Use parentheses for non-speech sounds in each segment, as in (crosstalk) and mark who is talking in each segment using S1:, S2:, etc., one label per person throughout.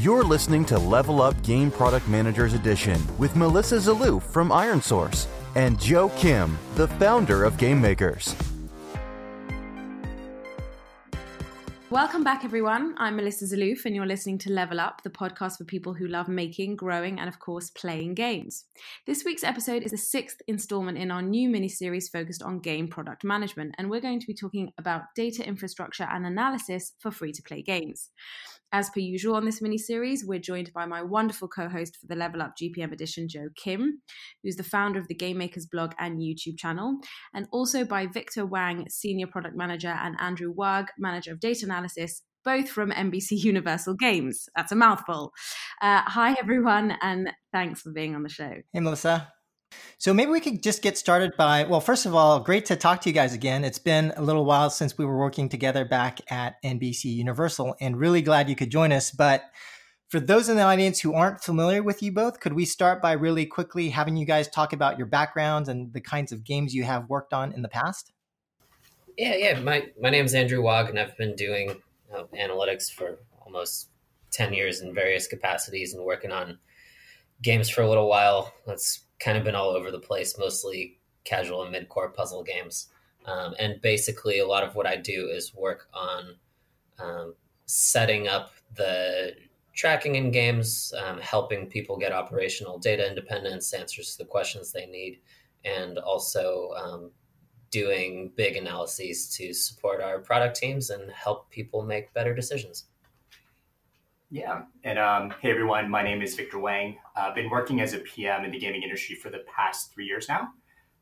S1: You're listening to Level Up Game Product Managers Edition with Melissa Zalou from IronSource and Joe Kim, the founder of GameMakers.
S2: Welcome back, everyone. I'm Melissa Zaloof, and you're listening to Level Up, the podcast for people who love making, growing, and of course, playing games. This week's episode is the sixth installment in our new mini series focused on game product management, and we're going to be talking about data infrastructure and analysis for free to play games. As per usual on this mini series, we're joined by my wonderful co host for the Level Up GPM edition, Joe Kim, who's the founder of the GameMakers blog and YouTube channel, and also by Victor Wang, Senior Product Manager, and Andrew Wag, Manager of Data Analysis, both from NBC (laughs) Universal Games. That's a mouthful. Uh, hi, everyone, and thanks for being on the show.
S3: Hey, Melissa. So maybe we could just get started by well, first of all, great to talk to you guys again. It's been a little while since we were working together back at NBC Universal, and really glad you could join us. But for those in the audience who aren't familiar with you both, could we start by really quickly having you guys talk about your backgrounds and the kinds of games you have worked on in the past?
S4: Yeah, yeah. My my name is Andrew Wog, and I've been doing uh, analytics for almost ten years in various capacities, and working on games for a little while. That's kind of been all over the place, mostly casual and mid-core puzzle games. Um, and basically, a lot of what I do is work on um, setting up the tracking in games, um, helping people get operational data independence, answers to the questions they need, and also um, doing big analyses to support our product teams and help people make better decisions.
S5: Yeah. And um, hey, everyone, my name is Victor Wang. I've been working as a PM in the gaming industry for the past three years now.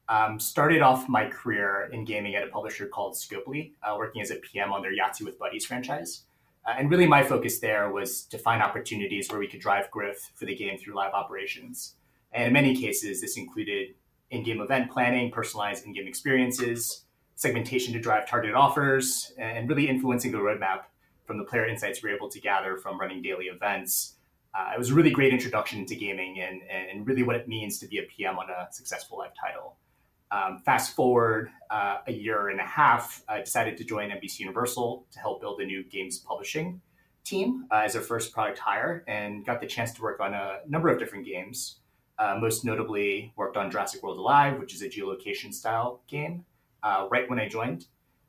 S5: Um, started off my career in gaming at a publisher called Scopely, uh, working as a PM on their Yahtzee with Buddies franchise. Uh, and really, my focus there was to find opportunities where we could drive growth for the game through live operations. And in many cases, this included in game event planning, personalized in game experiences, segmentation to drive targeted offers, and really influencing the roadmap from the player insights we were able to gather from running daily events. Uh, it was a really great introduction into gaming and, and really what it means to be a PM on a successful live title. Um, fast forward uh, a year and a half, I decided to join NBC Universal to help build a new games publishing team uh, as our first product hire and got the chance to work on a number of different games. Uh, most notably, worked on Jurassic World Alive, which is a geolocation style game, uh, right when I joined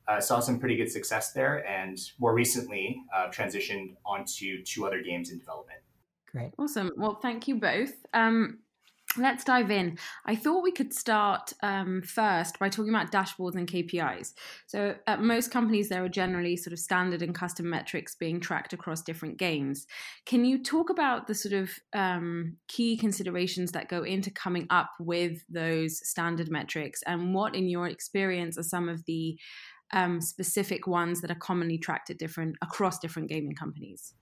S5: uh, saw some pretty good success there, and more recently uh, transitioned onto two other games in development.
S2: Great, awesome. Well, thank you both. Um, let's dive in. I thought we could start um, first by talking about dashboards and KPIs. So, at most companies, there are generally sort of standard and custom metrics being tracked across different games. Can you talk about the sort of um, key considerations that go into coming up with those standard metrics, and what, in your experience, are some of the um, specific ones that are commonly tracked at different across different gaming companies?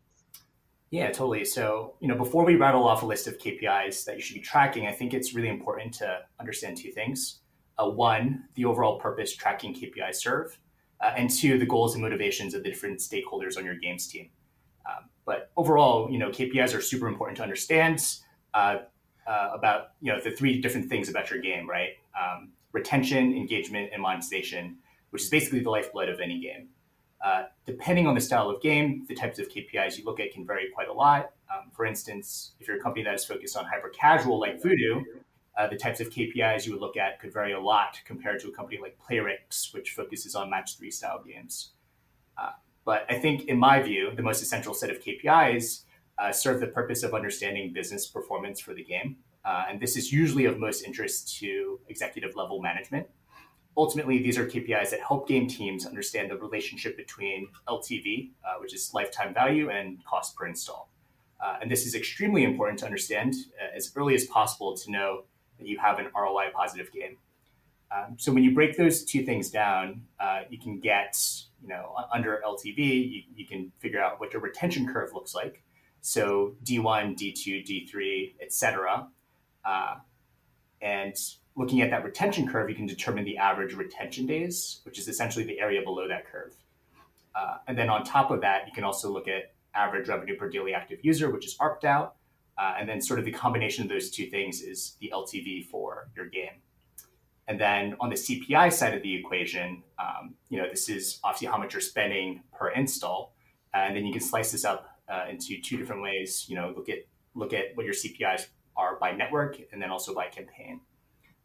S5: Yeah, totally. So, you know, before we rattle off a list of KPIs that you should be tracking, I think it's really important to understand two things. Uh, one, the overall purpose tracking KPIs serve, uh, and two, the goals and motivations of the different stakeholders on your games team. Um, but overall, you know, KPIs are super important to understand uh, uh, about, you know, the three different things about your game, right? Um, retention, engagement, and monetization which is basically the lifeblood of any game. Uh, depending on the style of game, the types of KPIs you look at can vary quite a lot. Um, for instance, if you're a company that is focused on hyper casual like Voodoo, uh, the types of KPIs you would look at could vary a lot compared to a company like Playrix, which focuses on match three style games. Uh, but I think, in my view, the most essential set of KPIs uh, serve the purpose of understanding business performance for the game. Uh, and this is usually of most interest to executive level management ultimately, these are KPIs that help game teams understand the relationship between LTV, uh, which is lifetime value, and cost per install. Uh, and this is extremely important to understand uh, as early as possible to know that you have an ROI positive game. Um, so when you break those two things down, uh, you can get, you know, under LTV, you, you can figure out what your retention curve looks like. So D1, D2, D3, etc. Uh, and looking at that retention curve, you can determine the average retention days, which is essentially the area below that curve. Uh, and then on top of that, you can also look at average revenue per daily active user, which is ARPDAU. Uh, and then sort of the combination of those two things is the LTV for your game. And then on the CPI side of the equation, um, you know, this is obviously how much you're spending per install. And then you can slice this up uh, into two different ways. You know, look at look at what your CPIs are by network and then also by campaign.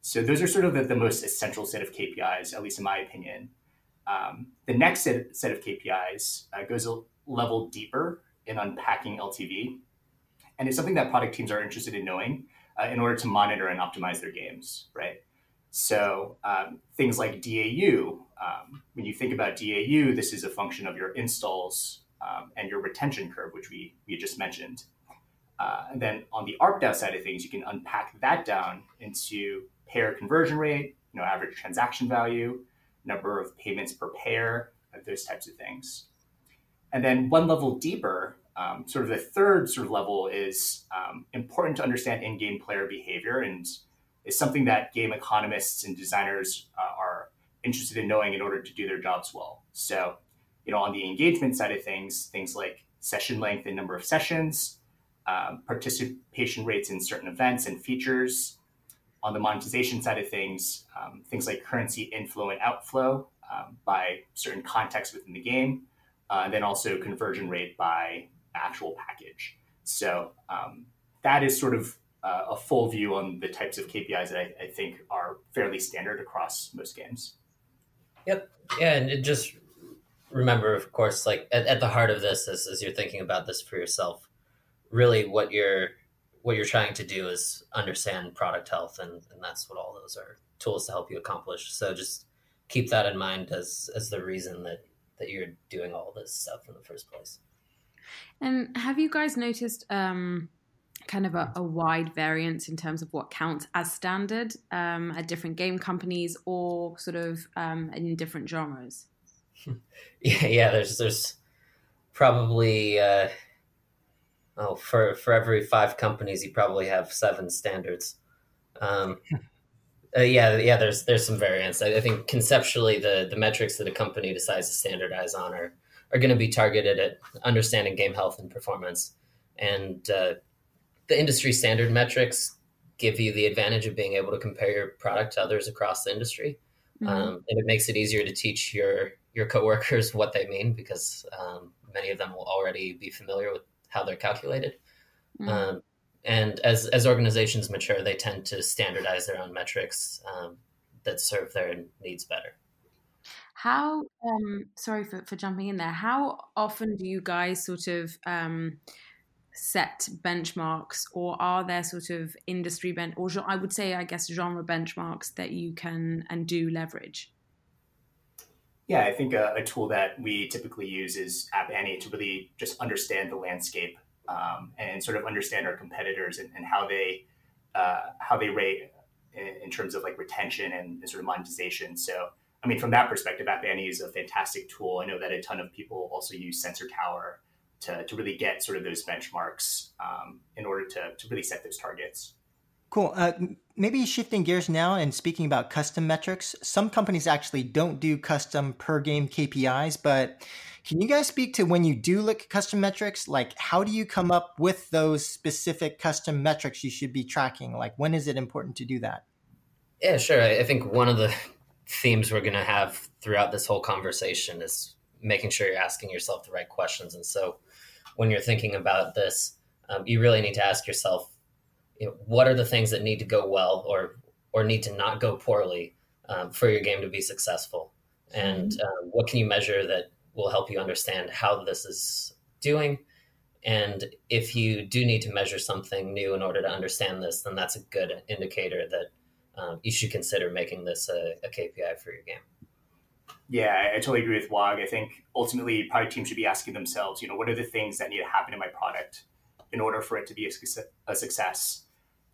S5: So those are sort of the, the most essential set of KPIs, at least in my opinion. Um, the next set, set of KPIs uh, goes a level deeper in unpacking LTV, and it's something that product teams are interested in knowing uh, in order to monitor and optimize their games, right? So um, things like DAU, um, when you think about DAU, this is a function of your installs um, and your retention curve, which we, we just mentioned. Uh, and then on the ARPDAU side of things, you can unpack that down into payer conversion rate, you know, average transaction value, number of payments per pair, those types of things. And then one level deeper, um, sort of the third sort of level is um, important to understand in-game player behavior and is something that game economists and designers uh, are interested in knowing in order to do their jobs well. So, you know, on the engagement side of things, things like session length and number of sessions, um, participation rates in certain events and features. On the monetization side of things, um, things like currency inflow and outflow um, by certain contexts within the game, uh, and then also conversion rate by actual package. So um, that is sort of uh, a full view on the types of KPIs that I, I, think are fairly standard across most games.
S4: Yep. Yeah, and just remember, of course, like at, at the heart of this, as, as you're thinking about this for yourself, really what you're what you're trying to do is understand product health, and, and that's what all those are tools to help you accomplish. So just keep that in mind as as the reason that that you're doing all this stuff in the first place.
S2: And have you guys noticed um, kind of a, a, wide variance in terms of what counts as standard um, at different game companies or sort of um, in different genres? (laughs)
S4: yeah, yeah. There's there's probably uh, oh for for every five companies, you probably have seven standards. Um, (laughs) uh, yeah, yeah. There's there's some variance. I, I, think conceptually, the the metrics that a company decides to standardize on are are going to be targeted at understanding game health and performance, and uh, the industry standard metrics give you the advantage of being able to compare your product to others across the industry, mm-hmm. um, and it makes it easier to teach your your coworkers (laughs) what they mean because um, many of them will already be familiar with how they're calculated. Mm-hmm. Um, and as as organizations mature, they tend to standardize their own metrics um, that serve their needs better.
S2: How, um, sorry for, for jumping in there, how often do you guys sort of um, set benchmarks or are there sort of industry bench or I would say, I guess, genre benchmarks that you can and do leverage?
S5: Yeah, I think a, a tool that we typically use is App Annie to really just understand the landscape um, and sort of understand our competitors and, and how they uh, how they rate in, in, terms of like retention and, and, sort of monetization. So I mean, from that perspective, App Annie is a fantastic tool. I know that a ton of people also use Sensor Tower to, to really get sort of those benchmarks um, in order to, to really set those targets.
S3: Cool. Uh, maybe shifting gears now and speaking about custom metrics. Some companies actually don't do custom per game KPIs, but can you guys speak to when you do look at custom metrics? Like, how do you come up with those specific custom metrics you should be tracking? Like, when is it important to do that?
S4: Yeah, sure. I think one of the themes we're going to have throughout this whole conversation is making sure you're asking yourself the right questions. And so when you're thinking about this, um, you really need to ask yourself, you know, what are the things that need to go well or or need to not go poorly um, for your game to be successful, and mm-hmm. um, what can you measure that will help you understand how this is doing. And if you do need to measure something new in order to understand this, then that's a good indicator that um, you should consider making this a, a, KPI for your game.
S5: Yeah, I totally agree with Wog. I think ultimately product teams should be asking themselves, you know, what are the things that need to happen in my product in order for it to be a, success?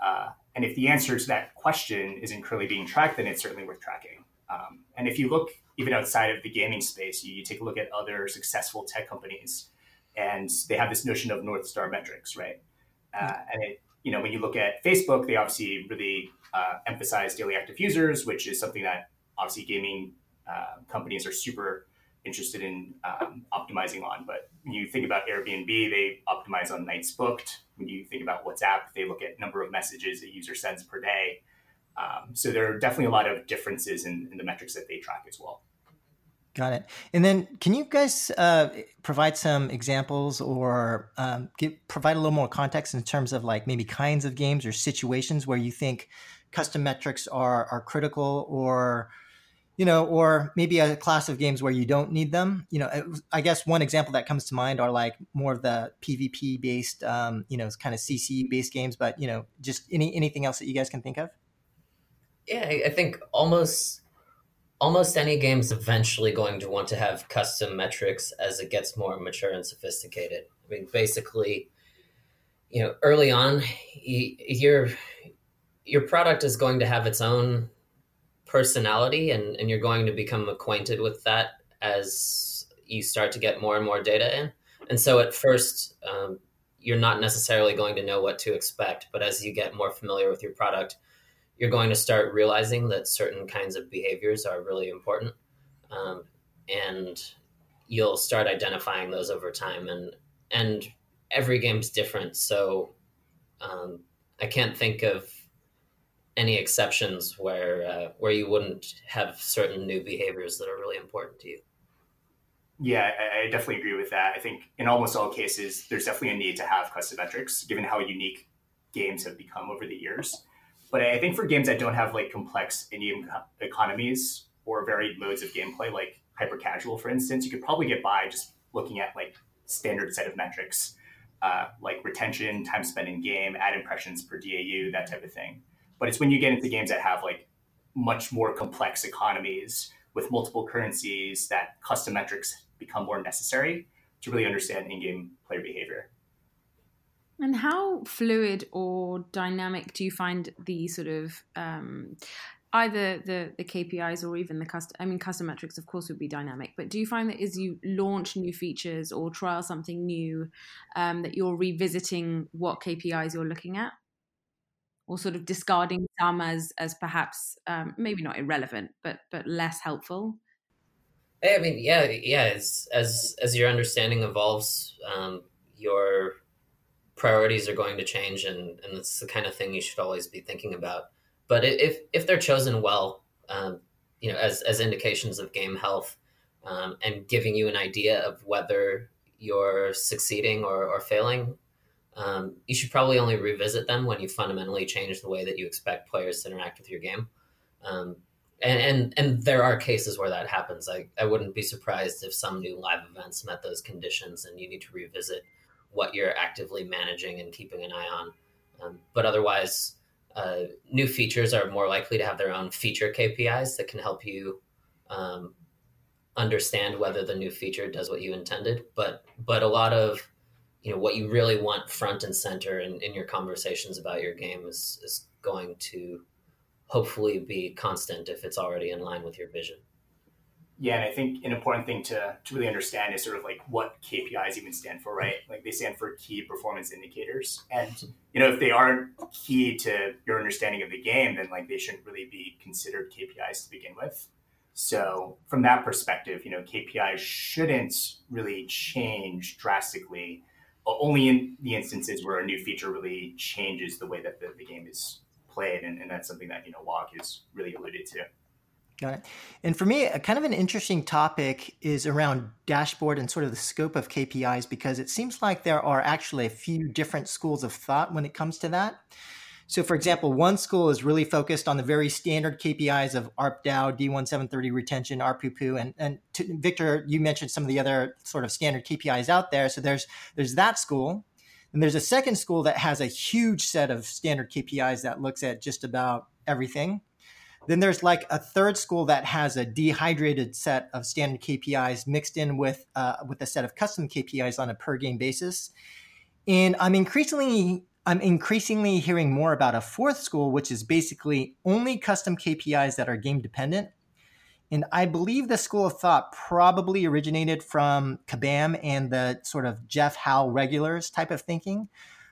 S5: Uh, and if the answer to that question isn't currently being tracked, then it's certainly worth tracking. Um, and if you look even outside of the gaming space, you, you, take a look at other successful tech companies, and they have this notion of North Star metrics, right? Uh, and it, you know, when you look at Facebook, they obviously really uh, emphasize daily active users, which is something that obviously gaming uh, companies are super interested in um, optimizing on. But when you think about Airbnb, they optimize on nights booked. When you think about WhatsApp, they look at number of messages a user sends per day. Um, so there are definitely a lot of differences in, in the metrics that they track as well.
S3: Got it. And then, can you guys uh, provide some examples or um, give, provide a little more context in terms of like maybe kinds of games or situations where you think custom metrics are are critical, or you know, or maybe a class of games where you don't need them? You know, I guess one example that comes to mind are like more of the PvP based, um, you know, kind of CC based games. But you know, just any anything else that you guys can think of?
S4: Yeah, I think almost almost any game is eventually going to want to have custom metrics as it gets more mature and sophisticated. I mean, basically, you know, early on, your your product is going to have its own personality, and and you're going to become acquainted with that as you start to get more and more data in. And so, at first, um, you're not necessarily going to know what to expect, but as you get more familiar with your product, you're going to start realizing that certain kinds of behaviors are really important. Um, and you'll start identifying those over time. And, and every game's different. So um, I can't think of any exceptions where, uh, where you wouldn't have certain new behaviors that are really important to you.
S5: Yeah, I definitely agree with that. I think in almost all cases, there's definitely a need to have custom metrics, given how unique games have become over the years. But I think for games that don't have like complex in-game economies or varied modes of gameplay, like hyper casual, for instance, you could probably get by just looking at like standard set of metrics, uh, like retention, time spent in game, ad impressions per DAU, that type of thing. But it's when you get into games that have like much more complex economies with multiple currencies that custom metrics become more necessary to really understand in-game player behavior.
S2: And how fluid or dynamic do you find the sort of um, either the the KPIs or even the custom? I mean, custom metrics, of course, would be dynamic. But do you find that as you launch new features or trial something new, um, that you're revisiting what KPIs you're looking at, or sort of discarding some as as perhaps um, maybe not irrelevant, but but less helpful?
S4: I mean, yeah, yeah. As as as your understanding evolves, um, your priorities are going to change, and and it's the kind of thing you should always be thinking about. But if if they're chosen well, um, you know, as as indications of game health, um, and giving you an idea of whether you're succeeding or, or failing, um, you should probably only revisit them when you fundamentally change the way that you expect players to interact with your game. Um, and, and and there are cases where that happens. I, I wouldn't be surprised if some new live events met those conditions and you need to revisit what you're actively managing and keeping an eye on. Um, but otherwise, uh, new features are more likely to have their own feature KPIs that can help you um, understand whether the new feature does what you intended. But but a lot of you know what you really want front and center in, in your conversations about your game is is going to hopefully be constant if it's already in line with your vision.
S5: Yeah, and I think an important thing to, to really understand is sort of like what KPIs even stand for, right? Like they stand for key performance indicators. And, you know, if they aren't key to your understanding of the game, then like they shouldn't really be considered KPIs to begin with. So from that perspective, you know, KPIs shouldn't really change drastically, only in the instances where a new feature really changes the way that the, the game is played. And, and that's something that, you know, Wog has really alluded to.
S3: Got it. And for me, a kind of an interesting topic is around dashboard and sort of the scope of KPIs because it seems like there are actually a few different schools of thought when it comes to that. So, for example, one school is really focused on the very standard KPIs of ARPDAU, D1730 retention, ARPPU, and and to, Victor, you mentioned some of the other sort of standard KPIs out there. So there's there's that school, and there's a second school that has a huge set of standard KPIs that looks at just about everything. Then there's like a third school that has a dehydrated set of standard KPIs mixed in with uh, with a set of custom KPIs on a per game basis. And I'm increasingly I'm increasingly hearing more about a fourth school, which is basically only custom KPIs that are game dependent. And I believe the school of thought probably originated from Kabam and the sort of Jeff Howe regulars type of thinking,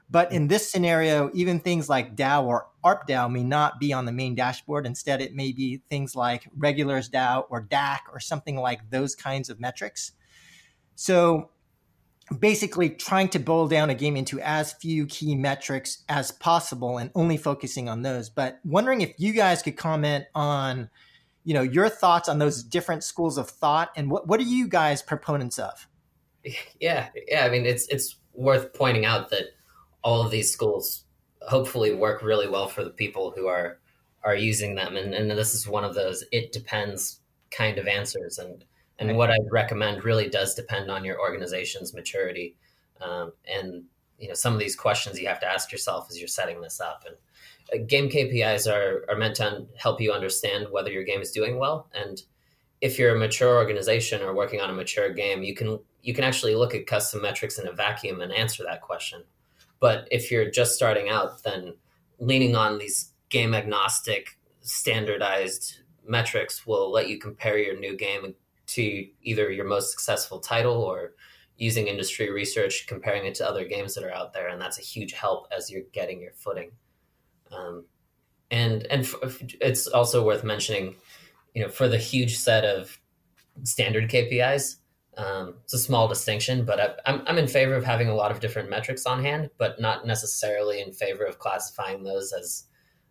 S3: but in this scenario, even things like DAU or ARPDAU may not be on the main dashboard. Instead, it may be things like regulars DAU or DAC or something like those kinds of metrics. So basically trying to boil down a game into as few key metrics as possible and only focusing on those. But wondering if you guys could comment on, you know your thoughts on those different schools of thought and what what are you guys proponents of? (laughs)
S4: Yeah yeah i mean it's it's worth pointing out that all of these schools hopefully work really well for the people who are are using them. And, and this is one of those it depends kind of answers. And and what i'd recommend really does depend on your organization's maturity um, and you know some of these questions you have to ask yourself as you're setting this up and game KPIs are, are meant to help you understand whether your game is doing well. And if you're a mature organization or working on a mature game, you can you can actually look at custom metrics in a vacuum and answer that question. But if you're just starting out, then leaning on these game agnostic, standardized metrics will let you compare your new game to either your most successful title or using industry research, comparing it to other games that are out there. And that's a huge help as you're getting your footing. Um, and and f- it's also worth mentioning, you know, for the huge set of standard KPIs, um, it's a small distinction, but I, I'm I'm in favor of having a lot of different metrics on hand, but not necessarily in favor of classifying those as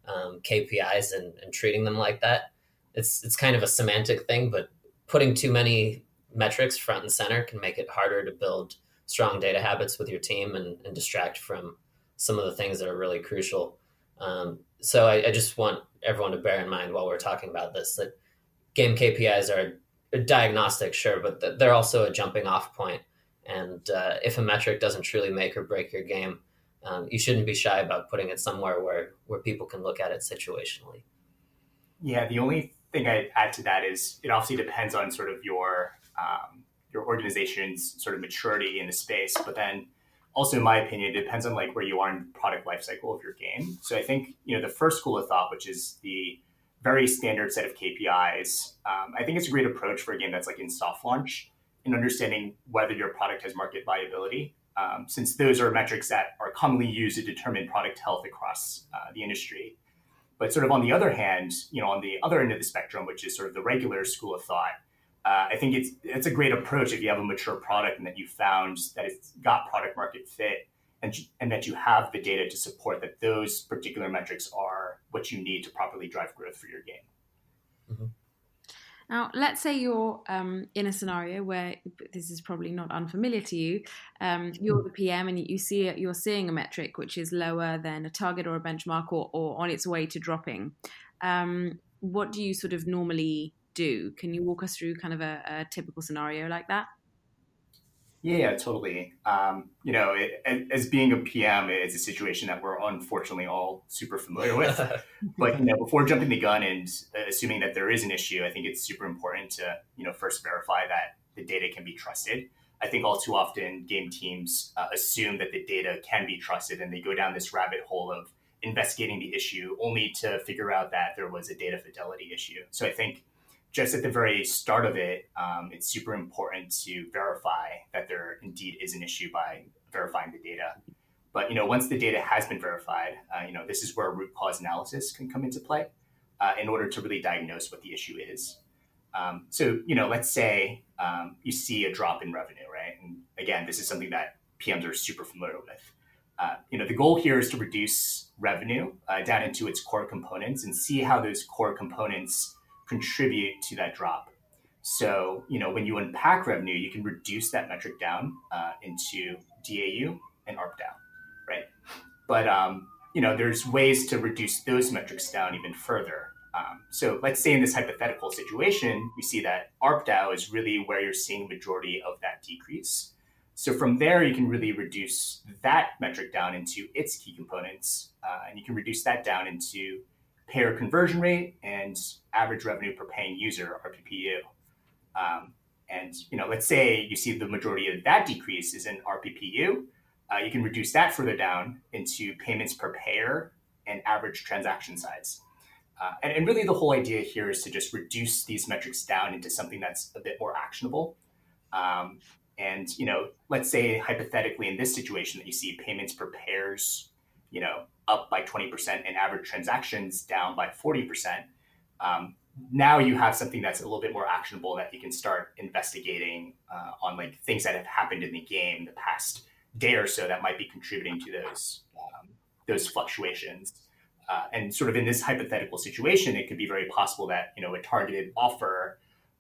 S4: um, KPIs and, and treating them like that. It's it's kind of a semantic thing, but putting too many metrics front and center can make it harder to build strong data habits with your team and, and distract from some of the things that are really crucial. Um, so I, I, just want everyone to bear in mind while we're talking about this that game KPIs are a diagnostic, sure, but they're also a jumping off point. And uh, if a metric doesn't truly make or break your game, um, you shouldn't be shy about putting it somewhere where where people can look at it situationally.
S5: Yeah, the only thing I'd add to that is it obviously depends on sort of your um, your organization's sort of maturity in the space, but then also in my opinion it depends on like where you are in product lifecycle of your game. So i think you know the first school of thought which is the very standard set of kpis um, i think it's a great approach for a game that's like in soft launch in understanding whether your product has market viability um, since those are metrics that are commonly used to determine product health across uh, the industry but sort of on the other hand you know on the other end of the spectrum which is sort of the regular school of thought uh, I think it's it's a great approach if you have a mature product and that you found that it's got product market fit and and that you have the data to support that those particular metrics are what you need to properly drive growth for your game.
S2: Mm-hmm. Now, let's say you're um, in a scenario where this is probably not unfamiliar to you. Um, you're the PM and you see you're seeing a metric which is lower than a target or a benchmark or, or on its way to dropping. Um, what do you sort of normally do. Can you walk us through kind of a, a typical scenario like that?
S5: Yeah, totally. Um, you know, it, as being a PM, it's a situation that we're unfortunately all super familiar with. (laughs) but you know, before jumping the gun and assuming that there is an issue, I think it's super important to you know first verify that the data can be trusted. I think all too often game teams uh, assume that the data can be trusted, and they go down this rabbit hole of investigating the issue only to figure out that there was a data fidelity issue. So I think just at the very start of it, um, it's super important to verify that there indeed is an issue by verifying the data. But you know, once the data has been verified, uh, you know, this is where root cause analysis can come into play uh, in order to really diagnose what the issue is. Um, so, you know, let's say um, you see a drop in revenue, right? And again, this is something that PMs are super familiar with. Uh, you know, the goal here is to reduce revenue uh, down into its core components and see how those core components contribute to that drop. So, you know, when you unpack revenue, you can reduce that metric down uh, into DAU and ARPDAU, right? But, um, you know, there's ways to reduce those metrics down even further. Um, so let's say in this hypothetical situation, we see that ARPDAU is really where you're seeing majority of that decrease. So from there, you can really reduce that metric down into its key components, uh, and you can reduce that down into payer conversion rate and average revenue per paying user RPPU. Um, and you know, let's say you see the majority of that decrease is in RPPU. Uh, you can reduce that further down into payments per payer and average transaction size. Uh, and, and, really, the whole idea here is to just reduce these metrics down into something that's a bit more actionable. Um, and you know, let's say hypothetically in this situation that you see payments per payers, you know, up by 20% and average transactions down by 40%, um, now you have something that's a little bit more actionable that you can start investigating uh, on like things that have happened in the game the past day or so that might be contributing to those um, those fluctuations. Uh, and sort of in this hypothetical situation, it could be very possible that you know a targeted offer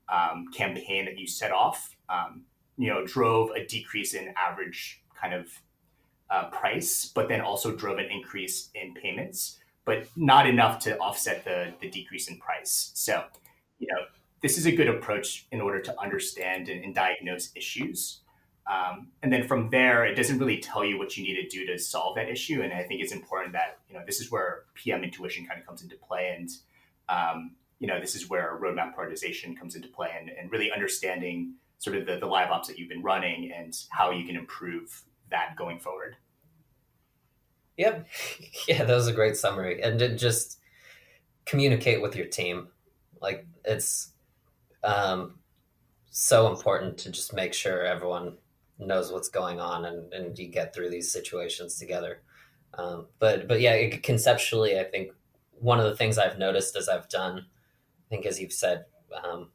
S5: um, campaign that you set off, um, you know, drove a decrease in average kind of uh, price, but then also drove an increase in payments, but not enough to offset the the decrease in price. So, you know, this is a good approach in order to understand and, and diagnose issues. Um, and then from there, it doesn't really tell you what you need to do to solve that issue. And I think it's important that you know this is where PM intuition kind of comes into play, and um, you know this is where roadmap prioritization comes into play, and, and really understanding sort of the, the live ops that you've been running and how you can improve that going forward.
S4: Yep, (laughs) yeah, that was a great summary, and just communicate with your team. Like it's um, so important to just make sure everyone knows what's going on and, and you get through these situations together. Um, but but yeah, it, conceptually, I think one of the things I've noticed as I've done, I think as you've said, um,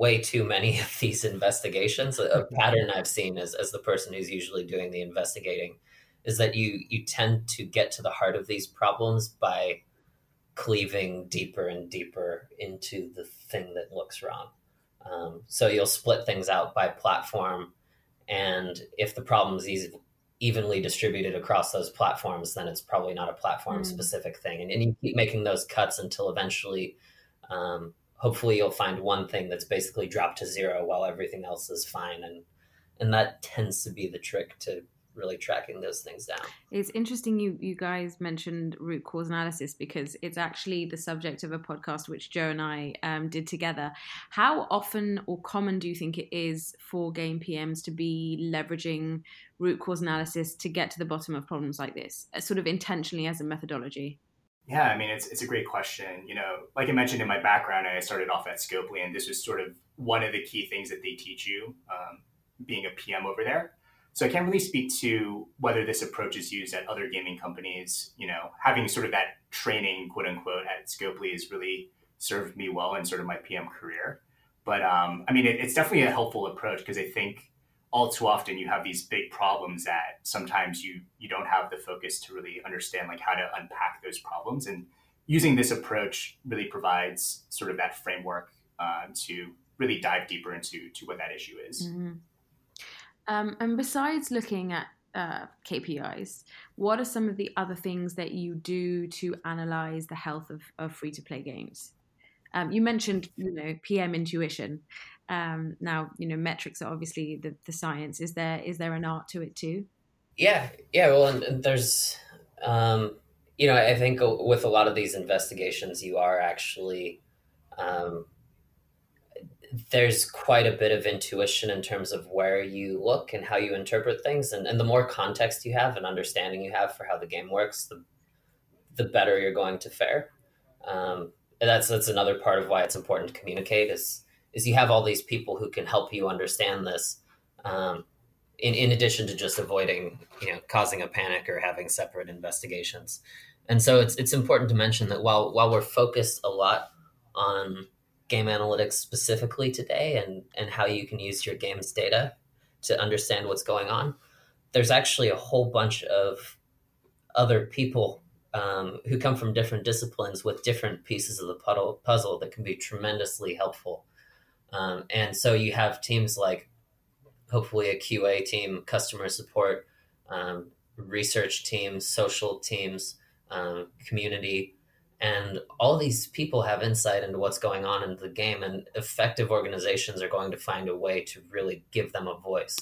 S4: way too many (laughs) of these investigations. A, pattern I've seen as as the person who's usually doing the investigating is that you you tend to get to the heart of these problems by cleaving deeper and deeper into the thing that looks wrong. Um, so you'll split things out by platform and if the problem is easy, evenly distributed across those platforms, then it's probably not a platform specific mm. thing. And, and, you keep making those cuts until eventually, um, hopefully, you'll find one thing that's basically dropped to zero while everything else is fine. And and that tends to be the trick to really tracking those things down.
S2: It's interesting you you guys mentioned root cause analysis because it's actually the subject of a podcast which Joe and I um, did together. How often or common do you think it is for game PMs to be leveraging root cause analysis to get to the bottom of problems like this, uh, sort of intentionally as a methodology?
S5: Yeah, I mean, it's, it's a great question. You know, like I mentioned in my background, I started off at Scopely, and this was sort of one of the key things that they teach you um, being a PM over there. So I can't really speak to whether this approach is used at other gaming companies. You know, having sort of that training, quote unquote, at Scopely has really served me well in sort of my PM career. But um, I mean, it, it's definitely a helpful approach because I think all too often you have these big problems that sometimes you you don't have the focus to really understand like how to unpack those problems. And using this approach really provides sort of that framework uh, to really dive deeper into to what that issue is.
S2: Mm-hmm. Um, and besides looking at uh, KPIs, what are some of the other things that you do to analyze the health of, of free to play games? Um, you mentioned, you know, PM intuition. Um, now, you know, metrics are obviously the, the science. Is there is there an art to it too?
S4: Yeah, yeah. Well, and, and there's, um, you know, I think with a lot of these investigations, you are actually um, there's quite a bit of intuition in terms of where you look and how you interpret things and, and the more context you have and understanding you have for how the game works the the better you're going to fare um, that's that's another part of why it's important to communicate is is you have all these people who can help you understand this um, in, in addition to just avoiding you know causing a panic or having separate investigations and so it's it's important to mention that while while we're focused a lot on game analytics specifically today and, and how you can use your game's data to understand what's going on, there's actually a whole bunch of other people um, who come from different disciplines with different pieces of the puddle, puzzle that can be tremendously helpful. Um, and so you have teams like hopefully a QA team, customer support, um, research teams, social teams, um, community. And all these people have insight into what's going on in the game and effective organizations are going to find a way to really give them a voice.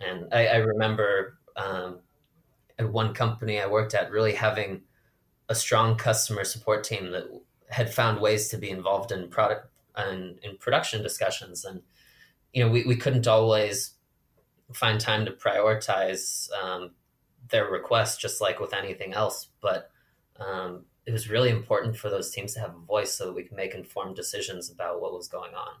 S4: And i, I remember um, at one company i worked at really having a strong customer support team that had found ways to be involved in product and in production discussions and you know we, we couldn't always find time to prioritize um, their requests just like with anything else but um, it was really important for those teams to have a voice so that we could make informed decisions about what was going on.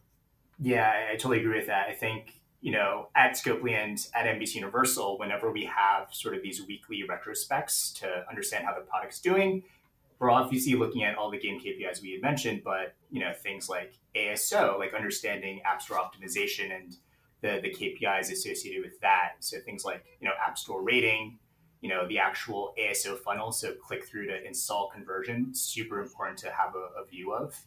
S5: Yeah, I, totally agree with that. I think, you know, at Scopely and at NBC Universal, whenever we have sort of these weekly retrospects to understand how the product's doing, we're obviously looking at all the game KPIs we had mentioned, but, you know, things like ASO, like understanding App Store optimization and the, the KPIs associated with that. So things like, you know, App Store rating, you know the actual ASO funnel, so click through to install conversion, super important to have a, a view of.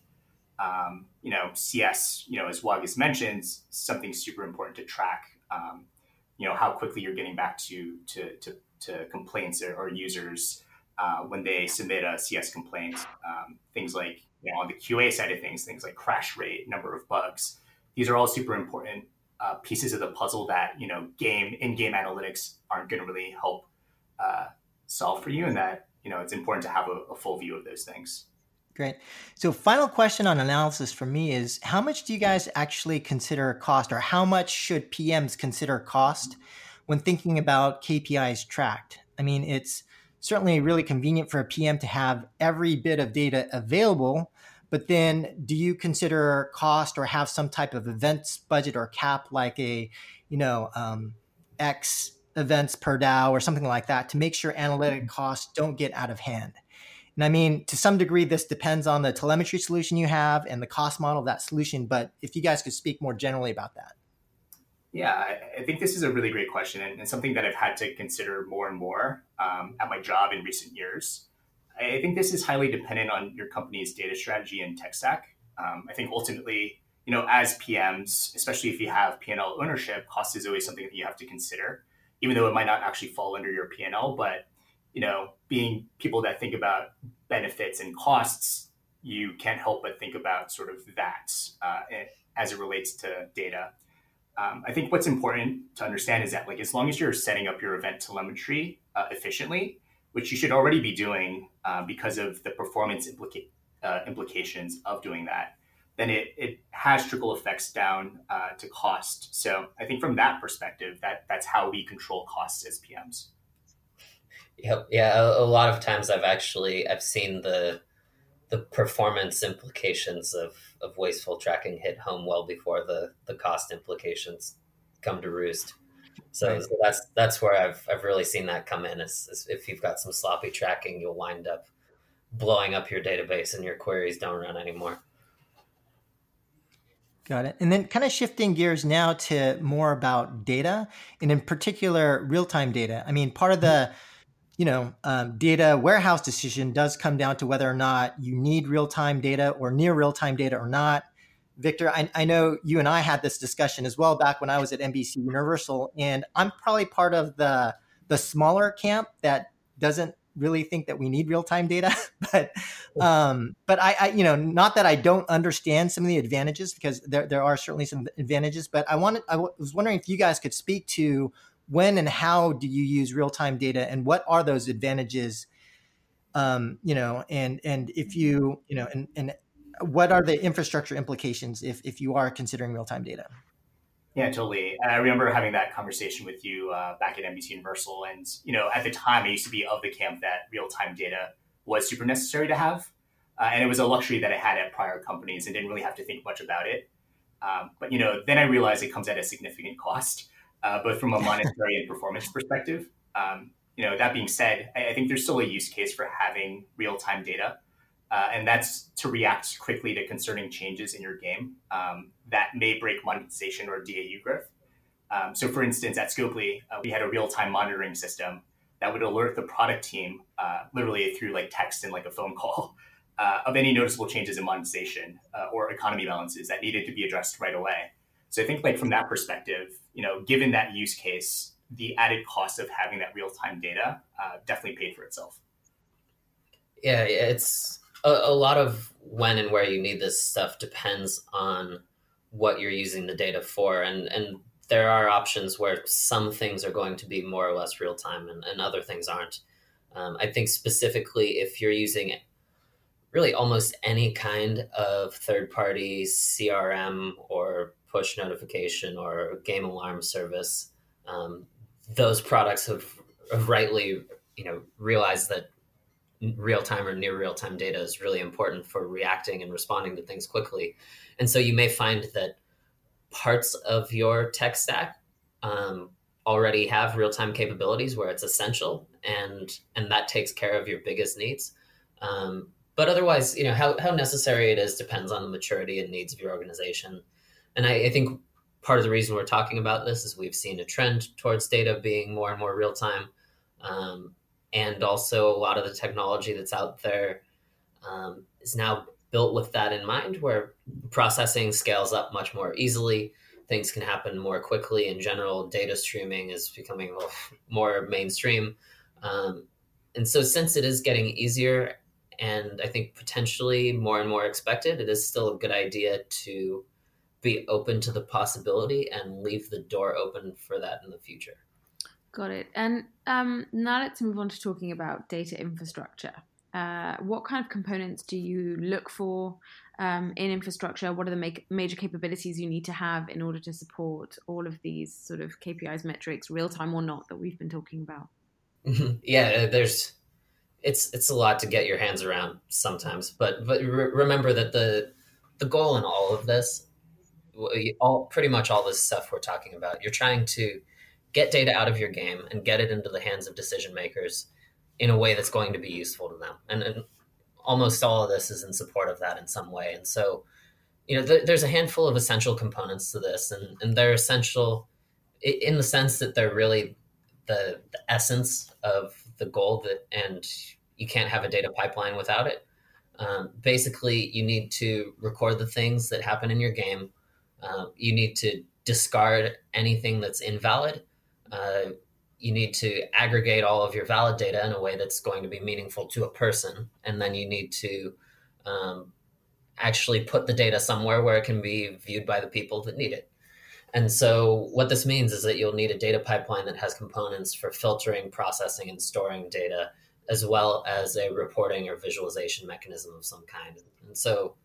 S5: Um, you know, CS, you know, as Wagus mentioned, something super important to track. Um, you know, how quickly you're getting back to to to, to complaints or, or users uh, when they submit a CS complaint. Um, things like you know, on the QA side of things, things like crash rate, number of bugs. These are all super important uh, pieces of the puzzle that you know game in-game analytics aren't going to really help uh, solve for you, and that you know it's important to have a, a full view of those things.
S3: Great. So, final question on analysis for me is how much do you guys actually consider cost, or how much should PMs consider cost when thinking about KPIs tracked? I mean, it's certainly really convenient for a PM to have every bit of data available, but then do you consider cost or have some type of events budget or cap like a, you know, um, X events per DAU or something like that to make sure analytic costs don't get out of hand? And I mean, to some degree, this depends on the telemetry solution you have and the cost model of that solution. But if you guys could speak more generally about that.
S5: Yeah, I think this is a really great question and, and something that I've had to consider more and more um, at my job in recent years. I think this is highly dependent on your company's data strategy and tech stack. Um, I think ultimately, you know, as PMs, especially if you have P&L ownership, cost is always something that you have to consider, even though it might not actually fall under your P&L. But you know, being people that think about benefits and costs, you can't help but think about sort of that uh, as it relates to data. Um, I think what's important to understand is that, like, as long as you're setting up your event telemetry uh, efficiently, which you should already be doing uh, because of the performance implica- uh, implications of doing that, then it, it has trickle effects down uh, to cost. So I think from that perspective, that that's how we control costs as PMs.
S4: Yep. Yeah. A, a, lot of times I've actually I've seen the the performance implications of, of wasteful tracking hit home well before the, the cost implications come to roost. So, so that's that's where I've I've really seen that come in. Is, is if you've got some sloppy tracking, you'll wind up blowing up your database and your queries don't run anymore.
S3: Got it. And then kind of shifting gears now to more about data and in particular real time data. I mean, part of the you know, um, data warehouse decision does come down to whether or not you need real time data or near real time data or not. Victor, I, I, know you and I had this discussion as well back when I was at NBC Universal, and I'm probably part of the the smaller camp that doesn't really think that we need real time data. (laughs) but um, but I, I, you know, not that I don't understand some of the advantages because there there are certainly some advantages. But I wanted I was wondering if you guys could speak to when and how do you use real time data, and what are those advantages? Um, you know, and and if you you know, and and what are the infrastructure implications if if you are considering real time data?
S5: Yeah, totally. I remember having that conversation with you uh, back at NBC Universal, and you know, at the time, I used to be of the camp that real time data was super necessary to have, uh, and it was a luxury that I had at prior companies and didn't really have to think much about it. Um, but you know, then I realized it comes at a significant cost uh, both from a monetary and performance perspective. Um, you know, that being said, I, I, think there's still a use case for having real time data, uh, and that's to react quickly to concerning changes in your game um, that may break monetization or DAU growth. Um, so, for instance, at Scopely, uh, we had a real time monitoring system that would alert the product team uh, literally through like text and like a phone call. Uh, of any noticeable changes in monetization uh, or economy balances that needed to be addressed right away. So I think like from that perspective, you know, given that use case, the added cost of having that real time data uh, definitely paid for itself.
S4: Yeah, it's a, a, lot of when and where you need this stuff depends on what you're using the data for, and and there are options where some things are going to be more or less real time, and, and other things aren't. Um, I think specifically if you're using really almost any kind of third party CRM or push notification or game alarm service, um, those products have, have rightly, you know, realized that real time or near real time data is really important for reacting and responding to things quickly. And so you may find that parts of your tech stack um, already have real time capabilities where it's essential, and and that takes care of your biggest needs. Um, but otherwise, you know how how necessary it is depends on the maturity and needs of your organization. And I, I think part of the reason we're talking about this is we've seen a trend towards data being more and more real time. Um, and also, a lot of the technology that's out there um, is now built with that in mind, where processing scales up much more easily. Things can happen more quickly. In general, data streaming is becoming more mainstream. Um, and so, since it is getting easier and I think potentially more and more expected, it is still a good idea to be open to the possibility and leave the door open for that in the future.
S2: Got it. And um, now let's move on to talking about data infrastructure. Uh, what kind of components do you look for um, in infrastructure? What are the make, major capabilities you need to have in order to support all of these sort of KPIs, metrics, real time or not, that we've been talking about?
S4: yeah, there's it's it's a lot to get your hands around sometimes, but but re- remember that the the goal in all of this, all pretty much all this stuff we're talking about, you're trying to get data out of your game and get it into the hands of decision makers in a way that's going to be useful to them. And, and almost all of this is in support of that in some way. And so, you know, th- there's a handful of essential components to this, and, and they're essential in the sense that they're really the, the essence of the goal that, and you can't have a data pipeline without it. Um, basically, you need to record the things that happen in your game. Uh, you need to discard anything that's invalid uh, you need to aggregate all of your valid data in a way that's going to be meaningful to a person. And then you need to um, actually put the data somewhere where it can be viewed by the people that need it. And so, what this means is that you'll need a data pipeline that has components for filtering, processing, and storing data, as well as a reporting or visualization mechanism of some kind. And so,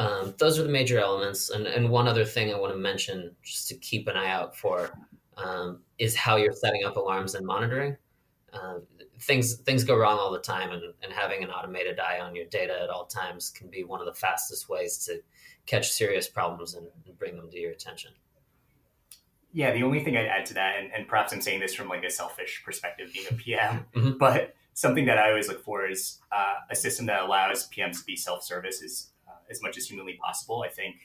S4: um, those are the major elements. And, and one other thing I want to mention, just to keep an eye out for, um, is how you're setting up alarms and monitoring. Uh, things things go wrong all the time, and, and having an automated eye on your data at all times can be one of the fastest ways to catch serious problems and, and bring them to your attention.
S5: Yeah, the only thing I'd add to that, and, and perhaps I'm saying this from like a selfish perspective, being a PM, (laughs) mm-hmm. but something that I always look for is uh, a system that allows PMs to be self-service uh, as much as humanly possible. I think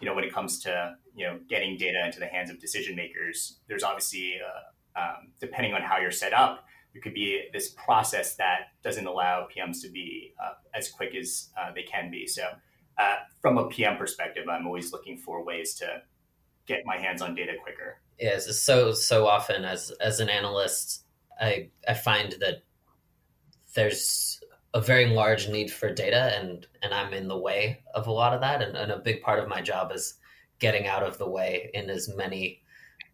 S5: you know, when it comes to you know getting data into the hands of decision makers, there's obviously uh, um, depending on how you're set up, there could be this process that doesn't allow PMs to be uh, as quick as uh, they can be. So, uh, from a PM perspective, I'm always looking for ways to get my hands on data quicker.
S4: Yes, so so often as as an analyst, I I find that there's a very large need for data and and I'm in the way of a lot of that and, and, a big part of my job is getting out of the way in as many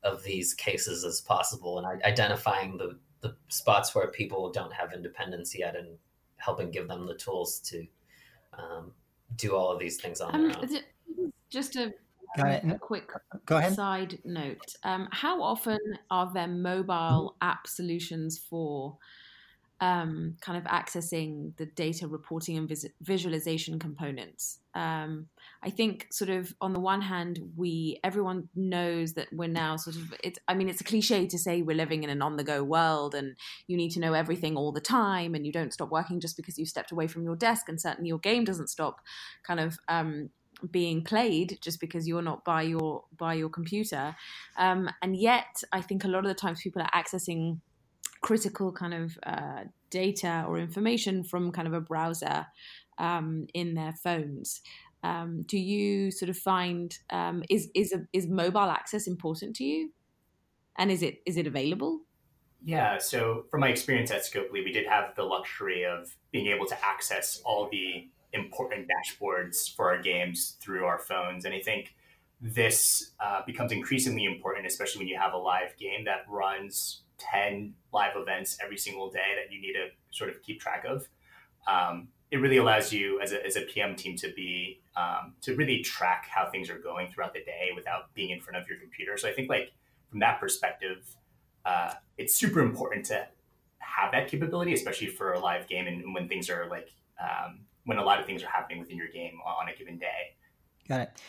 S4: of these cases as possible and identifying the the spots where people don't have independence yet and helping give them the tools to um, do all of these things on um, their own.
S2: Just a, a quick
S3: Go ahead.
S2: side note. Um, how often are there mobile app solutions for um, kind of accessing the data reporting and vis- visualization components. Um, I think sort of on the one hand, we everyone knows that we're now sort of it's. I mean, it's a cliche to say we're living in an on-the-go world, and you need to know everything all the time, and you don't stop working just because you stepped away from your desk, and certainly your game doesn't stop, kind of. Um, being played just because you're not by your by your computer um, and yet i think a lot of the times people are accessing critical kind of uh, data or information from kind of a browser um, in their phones. Um, do you sort of find um, is is a, is mobile access important to you, and is it is it available?
S5: Yeah, so from my experience at Scopely, we did have the luxury of being able to access all the important dashboards for our games through our phones, and I think this uh, becomes increasingly important, especially when you have a live game that runs 10 live events every single day that you need to sort of keep track of. Um, it really allows you as a, as a PM team to be um, to really track how things are going throughout the day without being in front of your computer. So I think like from that perspective, uh, it's super important to have that capability, especially for a live game and when things are like um, when a lot of things are happening within your game on a given day.
S3: Got it.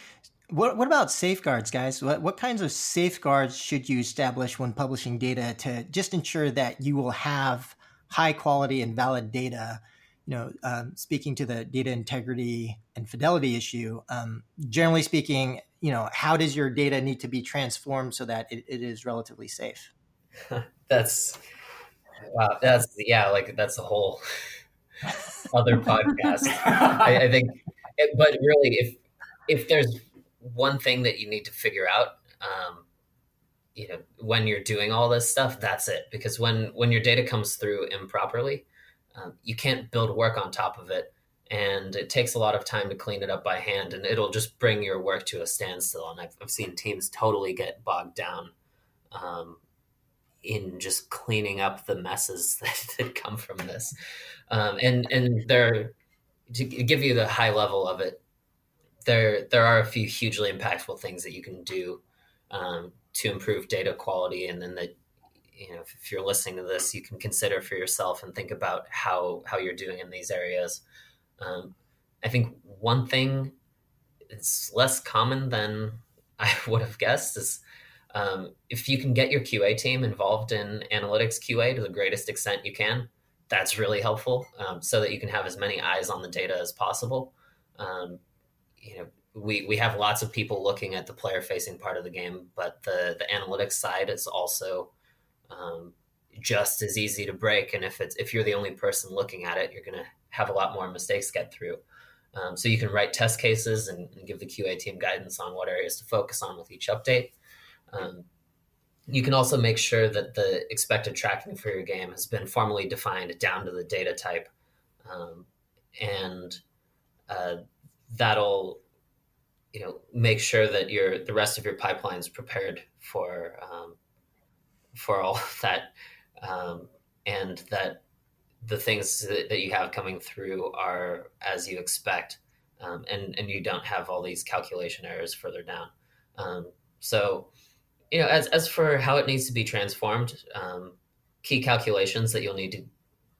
S3: What, what about safeguards, guys? What, what kinds of safeguards should you establish when publishing data to just ensure that you will have high quality and valid data? You know, um, speaking to the data integrity and fidelity issue, um, generally speaking, you know, how does your data need to be transformed so that it, it is relatively safe? (laughs)
S4: That's Wow, that's yeah, like that's a whole other (laughs) podcast. I, I, think, but really, if if there's one thing that you need to figure out, um, you know, when you're doing all this stuff, that's it. Because when when your data comes through improperly, um, you can't build work on top of it, and it takes a lot of time to clean it up by hand, and it'll just bring your work to a standstill. And I've, I've seen teams totally get bogged down. Um, in just cleaning up the messes (laughs) that, that come from this. Um, and and there, to give you the high level of it, there there are a few hugely impactful things that you can do um, to improve data quality, and then that you know if you're listening to this, you can consider for yourself and think about how how you're doing in these areas. Um, I think one thing it's less common than (laughs) I would have guessed is um, if you can get your QA team involved in analytics QA to the greatest extent you can, that's really helpful um, so that you can have as many eyes on the data as possible. Um, you know, we, we have lots of people looking at the player facing part of the game, but the, the analytics side is also um, just as easy to break. And if it's, if you're the only person looking at it, you're going to have a lot more mistakes get through. Um, so you can write test cases and, and, give the QA team guidance on what areas to focus on with each update. Um, you can also make sure that the expected tracking for your game has been formally defined down to the data type. Um, and uh, that'll you know make sure that your the rest of your pipeline is prepared for um, for all that um, and that the things that, you have coming through are as you expect um, and and you don't have all these calculation errors further down. Um, so you know, as as for how it needs to be transformed, um, key calculations that you'll need to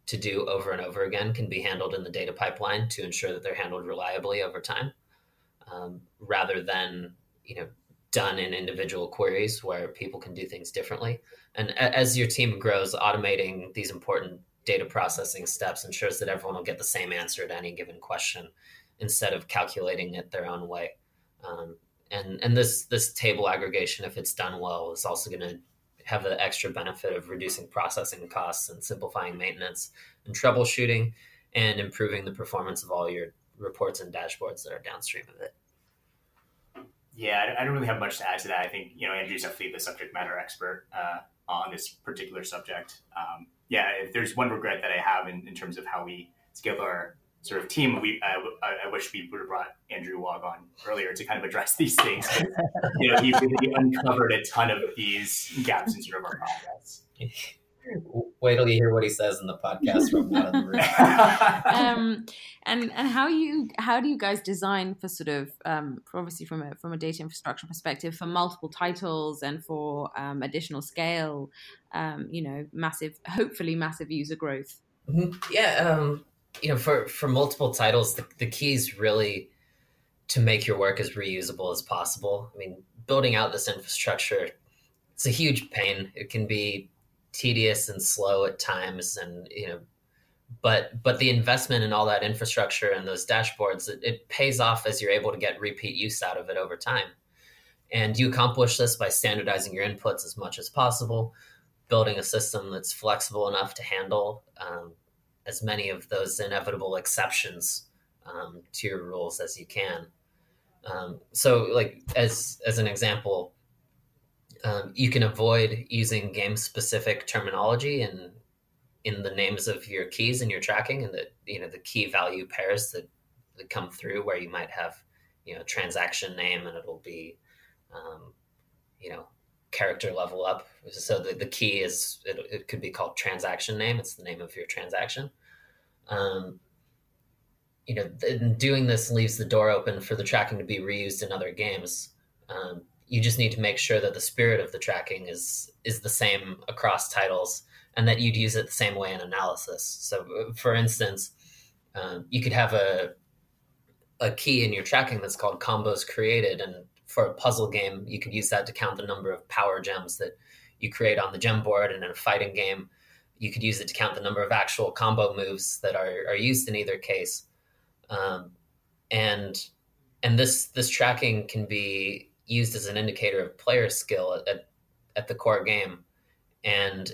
S4: to do over and over again can be handled in the data pipeline to ensure that they're handled reliably over time, um, rather than you know done in individual queries where people can do things differently. And as your team grows, automating these important data processing steps ensures that everyone will get the same answer to any given question instead of calculating it their own way. Um, and and this this table aggregation, if it's done well, is also going to have the extra benefit of reducing processing costs and simplifying maintenance and troubleshooting and improving the performance of all your reports and dashboards that are downstream of it.
S5: Yeah, I don't really have much to add to that. I think you know Andrew's definitely the subject matter expert uh, on this particular subject. Um, yeah, if there's one regret that I have in, in terms of how we scale our sort of team, we uh, I wish we would have brought Andrew Wog on earlier to kind of address these things. (laughs) you know, he really uncovered a ton of these gaps in sort of our process.
S4: Wait till you hear what he says in the podcast from out of the room. (laughs)
S2: um, and and how you how do you guys design for sort of um, for obviously from a from a data infrastructure perspective for multiple titles and for um, additional scale, um, you know, massive hopefully massive user growth.
S4: Mm-hmm. Yeah, um, you know, for for multiple titles, the, the key is really to make your work as reusable as possible. I mean, building out this infrastructure, it's a huge pain. It can be tedious and slow at times, and you know, but but the investment in all that infrastructure and those dashboards, it, it pays off as you're able to get repeat use out of it over time. And you accomplish this by standardizing your inputs as much as possible, building a system that's flexible enough to handle um, as many of those inevitable exceptions um, to your rules as you can. Um, so, like as as an example, um, you can avoid using game specific terminology in in the names of your keys and your tracking, and the you know the key value pairs that that come through, where you might have you know transaction name and it'll be um, you know character level up. So the, the key is it, it could be called transaction name. It's the name of your transaction. Um, you know, doing this leaves the door open for the tracking to be reused in other games. Um, you just need to make sure that the spirit of the tracking is is the same across titles, and that you'd use it the same way in analysis. So, uh, for instance, um, you could have a a key in your tracking that's called combos created, and for a puzzle game, you could use that to count the number of power gems that you create on the gem board. And in a fighting game, you could use it to count the number of actual combo moves that are, are used in either case. Um, and and this this tracking can be used as an indicator of player skill at, at, the core game. And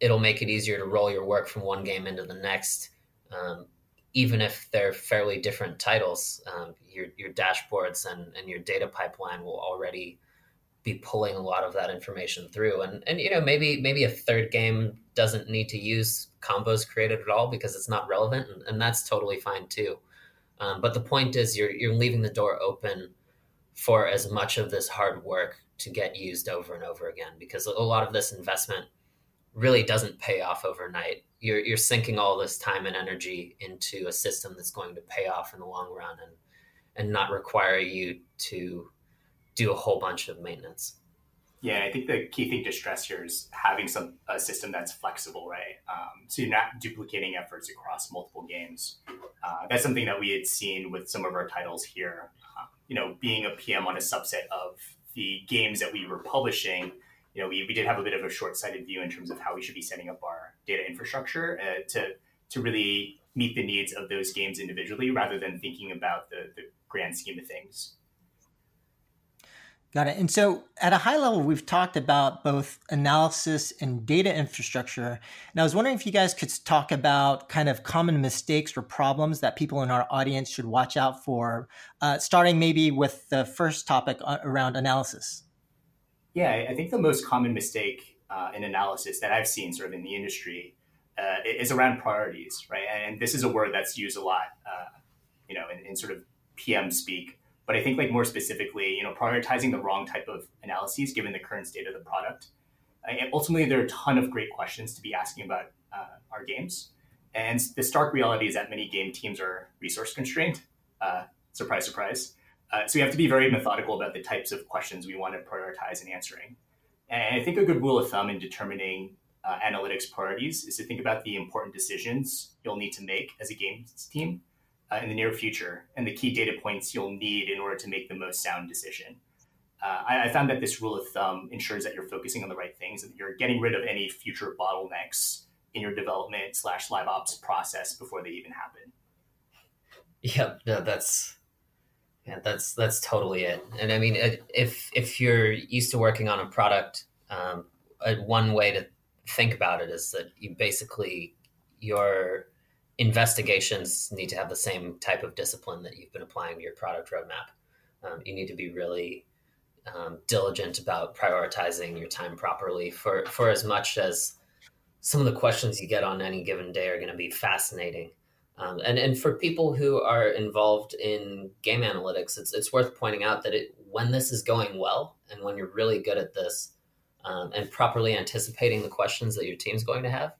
S4: it'll make it easier to roll your work from one game into the next, um, even if they're fairly different titles. Um, your your dashboards and and your data pipeline will already be pulling a lot of that information through, and and you know maybe maybe a third game doesn't need to use combos created at all because it's not relevant, and, and that's totally fine too. Um, but the point is, you're you're leaving the door open for as much of this hard work to get used over and over again because a lot of this investment really doesn't pay off overnight. You're you're sinking all this time and energy into a system that's going to pay off in the long run and and not require you to do a whole bunch of maintenance.
S5: Yeah, I think the key thing to stress here is having some a system that's flexible, right? Um, so you're not duplicating efforts across multiple games. Uh, that's something that we had seen with some of our titles here. Uh, you know, being a PM on a subset of the games that we were publishing, you know, we, we did have a bit of a short-sighted view in terms of how we should be setting up our data infrastructure uh, to to really meet the needs of those games individually, rather than thinking about the, the grand scheme of things.
S3: Got it. And so, at a high level, we've talked about both analysis and data infrastructure. And I was wondering if you guys could talk about kind of common mistakes or problems that people in our audience should watch out for, uh, starting maybe with the first topic uh, around analysis.
S5: Yeah, I think the most common mistake uh, in analysis that I've seen sort of in the industry uh, is around priorities, right? And this is a word that's used a lot, uh, you know, in, in sort of PM speak but I think like more specifically, you know, prioritizing the wrong type of analyses given the current state of the product. And ultimately, there are a ton of great questions to be asking about uh, our games. And the stark reality is that many game teams are resource constrained. Uh, surprise, surprise. Uh, so we have to be very methodical about the types of questions we want to prioritize in answering. And I think a good rule of thumb in determining uh, analytics priorities is to think about the important decisions you'll need to make as a games team uh, in the near future and the key data points you'll need in order to make the most sound decision. Uh, I, I, found that this rule of thumb ensures that you're focusing on the right things and that you're getting rid of any future bottlenecks in your development slash live ops process before they even happen.
S4: Yep, yeah, that's yeah, that's that's totally it. And I mean, if if you're used to working on a product, um, one way to think about it is that you basically your investigations need to have the same type of discipline that you've been applying to your product roadmap. Um, you need to be really um, diligent about prioritizing your time properly for, for as much as some of the questions you get on any given day are going to be fascinating. Um, and, and for people who are involved in game analytics, it's, it's worth pointing out that it, when this is going well and when you're really good at this um, and properly anticipating the questions that your team's going to have,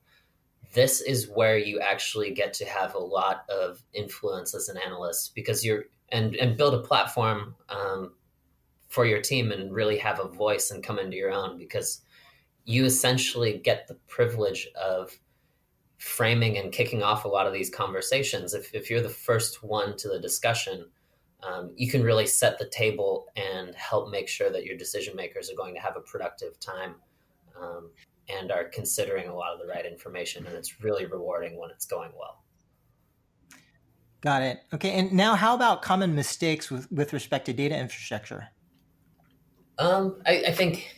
S4: this is where you actually get to have a lot of influence as an analyst because you're and and build a platform um, for your team and really have a voice and come into your own because you essentially get the privilege of framing and kicking off a lot of these conversations if, if you're the first one to the discussion um, you can really set the table and help make sure that your decision makers are going to have a productive time um, and are considering a lot of the right information. And it's really rewarding when it's going well.
S3: Got it. Okay. And now, how about common mistakes with, with respect to data infrastructure?
S4: Um, I, I think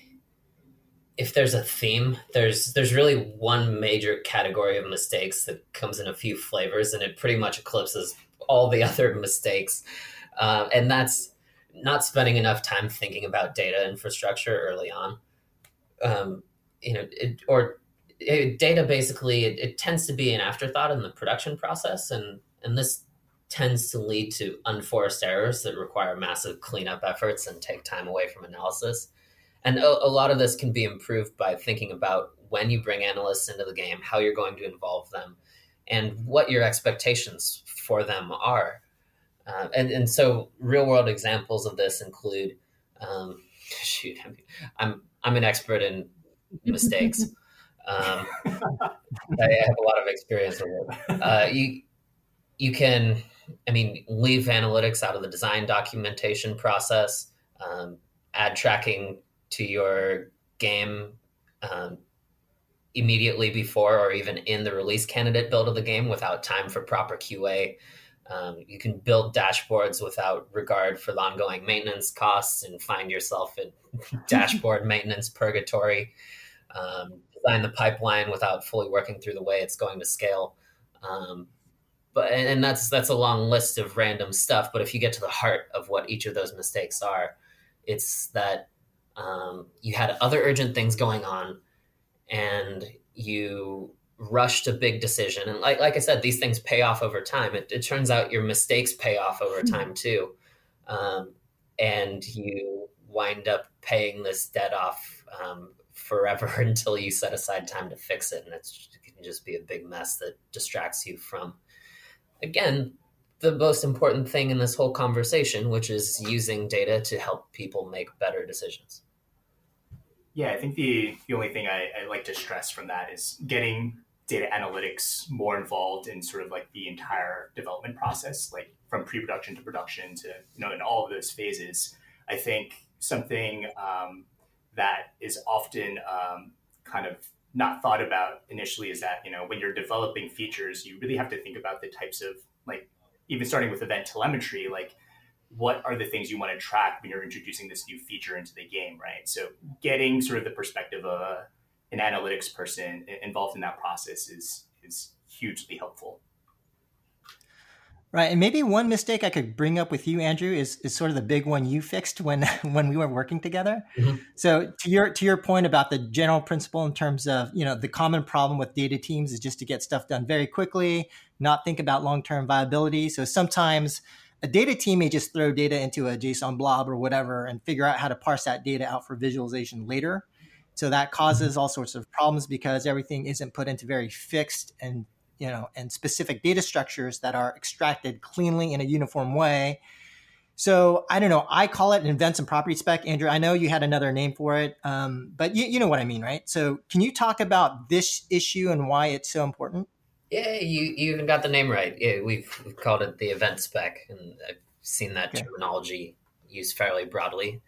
S4: if there's a theme, there's there's really one major category of mistakes that comes in a few flavors, and it pretty much eclipses all the (laughs) other mistakes, uh, and that's not spending enough time thinking about data infrastructure early on. Um, you know, it, or it, data basically it, it, tends to be an afterthought in the production process, and and this tends to lead to unforced errors that require massive cleanup efforts and take time away from analysis. And a, a lot of this can be improved by thinking about when you bring analysts into the game, how you're going to involve them, and what your expectations for them are. Uh, and, and so real world examples of this include um, (laughs) shoot I'm I'm an expert in mistakes. (laughs) Um, I have a lot of experience with it. Uh, you you can, I mean, leave analytics out of the design documentation process. Um, add tracking to your game um, immediately before or even in the release candidate build of the game without time for proper QA. Um, you can build dashboards without regard for the ongoing maintenance costs and find yourself in (laughs) dashboard maintenance purgatory. um, design the pipeline without fully working through the way it's going to scale. Um, but and that's that's a long list of random stuff. But if you get to the heart of what each of those mistakes are, it's that um, you had other urgent things going on, and you rushed a big decision. And like like I said, these things pay off over time. It, it turns out your mistakes pay off over mm-hmm. time too, um, and you wind up paying this debt off um, forever (laughs) until you set aside time to fix it, and it's, it can just be a big mess that distracts you from again the most important thing in this whole conversation, which is using data to help people make better decisions.
S5: Yeah, I think the, the only thing I, I like to stress from that is getting data analytics more involved in sort of like the entire development process, like from pre-production to production to you know in all of those phases. I think something um, that is often um, kind of not thought about initially is that you know when you're developing features, you really have to think about the types of like even starting with event telemetry, like what are the things you want to track when you're introducing this new feature into the game, right? So getting sort of the perspective of a, an analytics person involved in that process is is hugely helpful.
S3: Right, and maybe one mistake I could bring up with you, Andrew, is, is sort of the big one you fixed when (laughs) when we were working together. Mm-hmm. So to your to your point about the general principle in terms of you know the common problem with data teams is just to get stuff done very quickly, not think about long term viability. So sometimes a data team may just throw data into a JSON blob or whatever and figure out how to parse that data out for visualization later. So that causes all sorts of problems because everything isn't put into very fixed and you know, and specific data structures that are extracted cleanly in a uniform way. So I don't know. I call it an events and property spec. Andrew, I know you had another name for it, um, but you, you know what I mean, right? So can you talk about this issue and why it's so important?
S4: Yeah, you, you even got the name right. Yeah, we've, we've called it the event spec, and I've seen that okay. terminology used fairly broadly.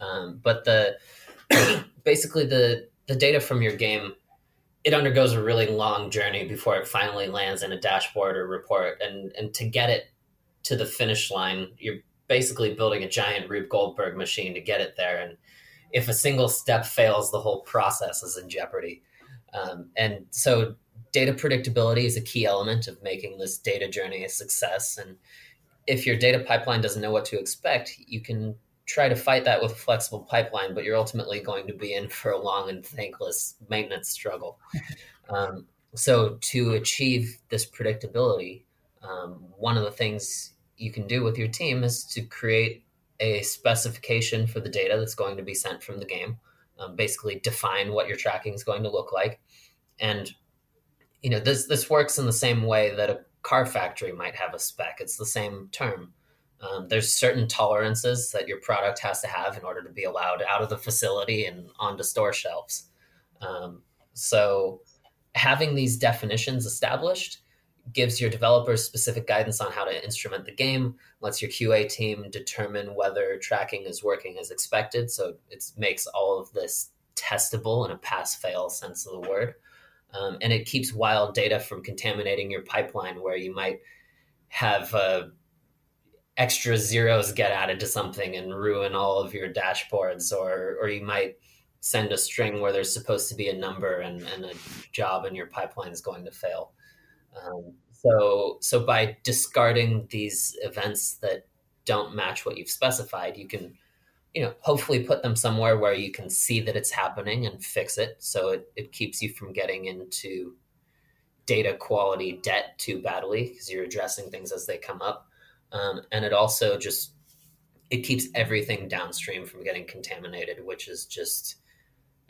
S4: Um, but the (coughs) basically the the data from your game it undergoes a really long journey before it finally lands in a dashboard or report. And and to get it to the finish line, you're basically building a giant Rube Goldberg machine to get it there. And if a single step fails, the whole process is in jeopardy. Um, and so data predictability is a key element of making this data journey a success. And if your data pipeline doesn't know what to expect, you can try to fight that with a flexible pipeline, but you're ultimately going to be in for a long and thankless maintenance struggle. (laughs) Um, so, to achieve this predictability, um, one of the things you can do with your team is to create a specification for the data that's going to be sent from the game. Um, basically, define what your tracking is going to look like, and you know this this works in the same way that a car factory might have a spec. It's the same term. Um, there's certain tolerances that your product has to have in order to be allowed out of the facility and onto store shelves. Um, so, having these definitions established gives your developers specific guidance on how to instrument the game, lets your QA team determine whether tracking is working as expected. So, it makes all of this testable in a pass fail sense of the word. Um, and it keeps wild data from contaminating your pipeline where you might have a extra zeros get added to something and ruin all of your dashboards or or you might send a string where there's supposed to be a number and, and a job in your pipeline is going to fail. Um, so so by discarding these events that don't match what you've specified you can you know hopefully put them somewhere where you can see that it's happening and fix it. So it, it keeps you from getting into data quality debt too badly because you're addressing things as they come up um, and it also just it keeps everything downstream from getting contaminated, which is just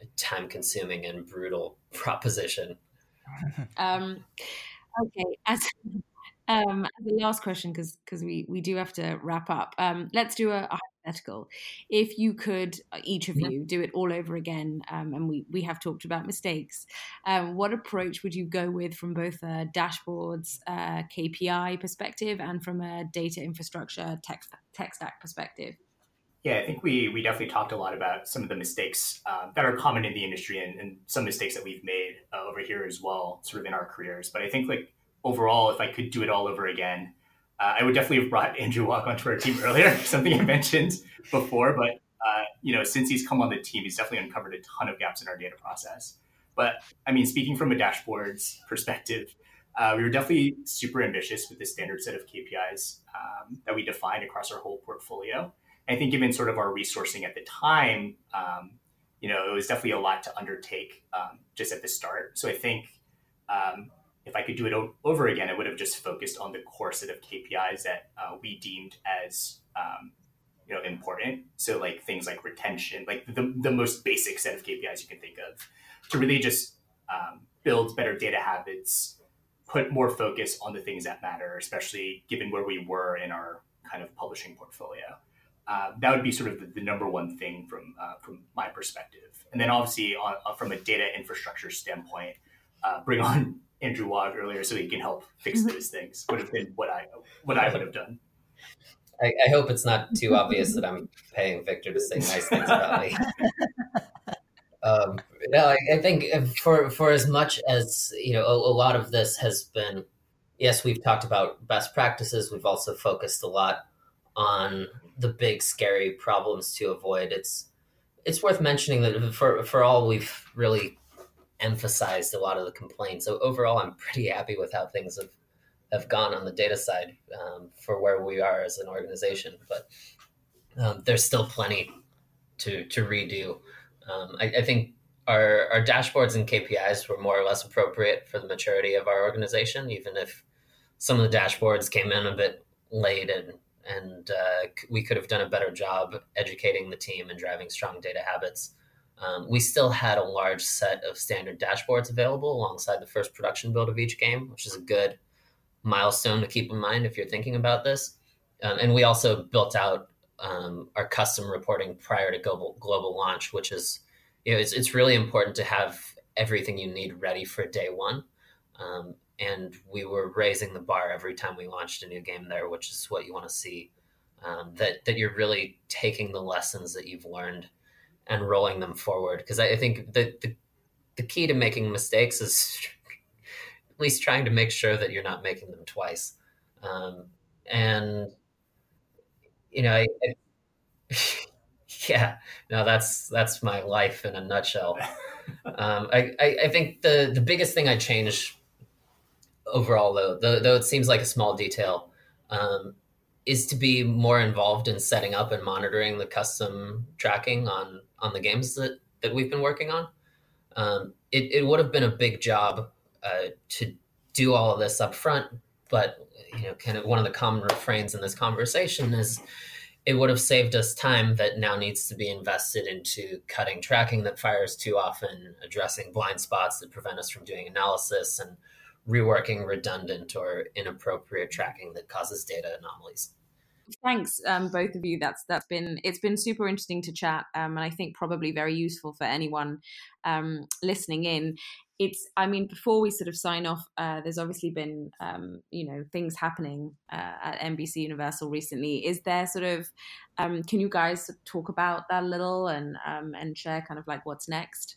S4: a time consuming and brutal (laughs) proposition. (laughs)
S2: Um, okay, as um, the last question, because because we we do have to wrap up. Um, let's do a, a hypothetical. If you could, uh, each of you, do it all over again, um, and we we have talked about mistakes. Um, what approach would you go with from both a dashboards, uh, KPI perspective, and from a data infrastructure tech tech stack perspective?
S5: Yeah, I think we we definitely talked a lot about some of the mistakes uh, that are common in the industry and, and some mistakes that we've made uh, over here as well, sort of in our careers. But I think like overall, if I could do it all over again, uh, I would definitely have brought Andrew Wog onto our team earlier, (laughs) something I mentioned before. But uh, you know, since he's come on the team, he's definitely uncovered a ton of gaps in our data process. But I mean, speaking from a dashboard's perspective, uh, we were definitely super ambitious with the standard set of KPIs um, that we defined across our whole portfolio. And I think, given sort of our resourcing at the time, um, you know, it was definitely a lot to undertake um, just at the start. So I think um, if I could do it o- over again, I would have just focused on the core set of KPIs that uh, we deemed as um, you know important. So like things like retention, like the, the most basic set of KPIs you can think of, to really just um, build better data habits, put more focus on the things that matter, especially given where we were in our kind of publishing portfolio. Uh, that would be sort of the, the number one thing from uh, from my perspective. And then obviously on, uh, from a data infrastructure standpoint, uh, bring on Andrew Wog earlier so he can help fix mm-hmm. those things would have been what I what I would have done.
S4: I, I hope it's not too obvious that I'm paying Victor to say nice things about me. (laughs) um, no, I, I, think for for as much as you know, a, a lot of this has been. Yes, we've talked about best practices. We've also focused a lot on the big scary problems to avoid. It's it's worth mentioning that for for all we've really emphasized a lot of the complaints. So overall, I'm pretty happy with how things have have gone on the data side um, for where we are as an organization. But um, there's still plenty to to redo. Um, I, I, think our our dashboards and KPIs were more or less appropriate for the maturity of our organization, even if some of the dashboards came in a bit late and and uh, we could have done a better job educating the team and driving strong data habits. Um, we still had a large set of standard dashboards available alongside the first production build of each game, which is a good milestone to keep in mind if you're thinking about this. Um, and we also built out um, our custom reporting prior to global global launch, which is you know it's it's really important to have everything you need ready for day one. Um, and we were raising the bar every time we launched a new game there, which is what you want to see. Um, that that you're really taking the lessons that you've learned and rolling them forward. Because I, I, think the, the the key to making mistakes is (laughs) at least trying to make sure that you're not making them twice. Um, and you know, I, I, (laughs) yeah, no, that's that's my life in a nutshell. (laughs) Um, I, I, think the the biggest thing I change overall, though, though, though it seems like a small detail, um, is to be more involved in setting up and monitoring the custom tracking on on the games that that we've been working on. Um, it, it would have been a big job uh, to do all of this up front, but you know, kind of one of the common refrains in this conversation is it would have saved us time that now needs to be invested into cutting tracking that fires too often, addressing blind spots that prevent us from doing analysis, and reworking redundant or inappropriate tracking that causes data anomalies.
S2: Thanks, um, both of you. That's that's been it's been super interesting to chat, um, and I think probably very useful for anyone um, listening in. It's, I mean, before we sort of sign off, uh, there's obviously been, um, you know, things happening uh, at NBC Universal recently. Is there sort of, um, can you guys talk about that a little and um, and share kind of like what's next?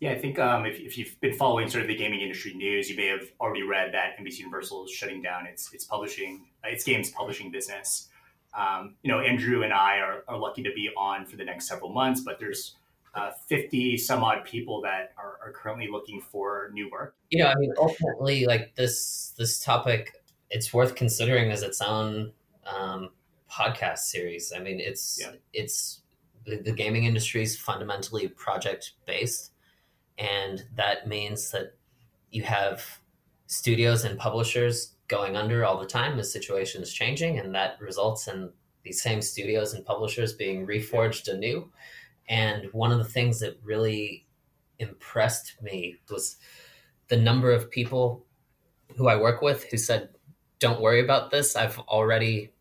S5: Yeah, I think um, if, if you've been following sort of the gaming industry news, you may have already read that NBC Universal is shutting down its its publishing its games publishing business. Um, you know, Andrew and I are, are lucky to be on for the next several months, but there's uh, 50 some odd people that are, are currently looking for new work.
S4: You know, I mean, ultimately, like this this topic, it's worth considering as its own um, podcast series. I mean, it's yeah. it's the, the gaming industry is fundamentally project based and that means that you have studios and publishers going under all the time as situations changing and that results in these same studios and publishers being reforged anew. And one of the things that really impressed me was the number of people who i work with who said don't worry about this. I've already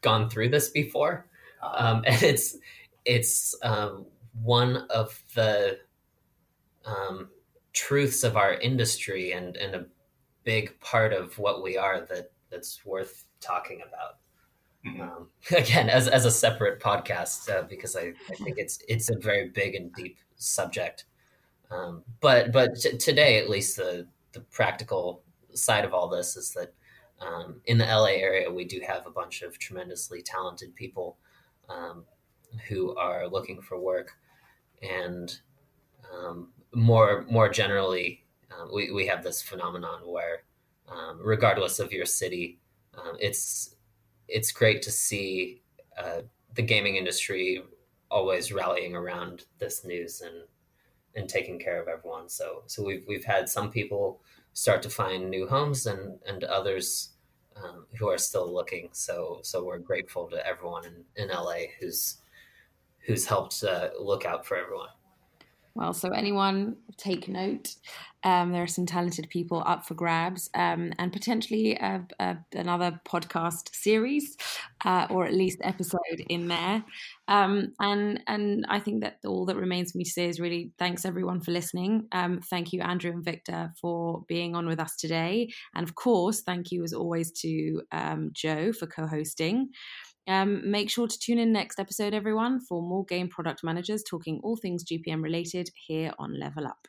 S4: gone through this before. Um, (laughs) and it's it's um, one of the um, truths of our industry and, and a big part of what we are that that's worth talking about. Mm-hmm. Um, (laughs) again, as, as a separate podcast, uh, because I, I think it's it's a very big and deep subject. Um, but but t- today, at least, the the practical side of all this is that um, in the LA area, we do have a bunch of tremendously talented people um, who are looking for work, and um, more more generally, um, we we have this phenomenon where, um, regardless of your city, um, it's it's great to see uh, the gaming industry always rallying around this news and and taking care of everyone. So so we've we've had some people start to find new homes and and others um, who are still looking. So so we're grateful to everyone in, in LA who's who's helped uh, look out for everyone.
S2: Well, so anyone take note. Um, there are some talented people up for grabs, um, and potentially a, a, another podcast series, uh, or at least episode in there. Um, and and I think that all that remains for me to say is really thanks everyone for listening. Um, thank you, Andrew and Victor, for being on with us today, and of course, thank you as always to um, Joe for co-hosting. Um, make sure to tune in next episode, everyone, for more game product managers talking all things GPM related here on Level Up.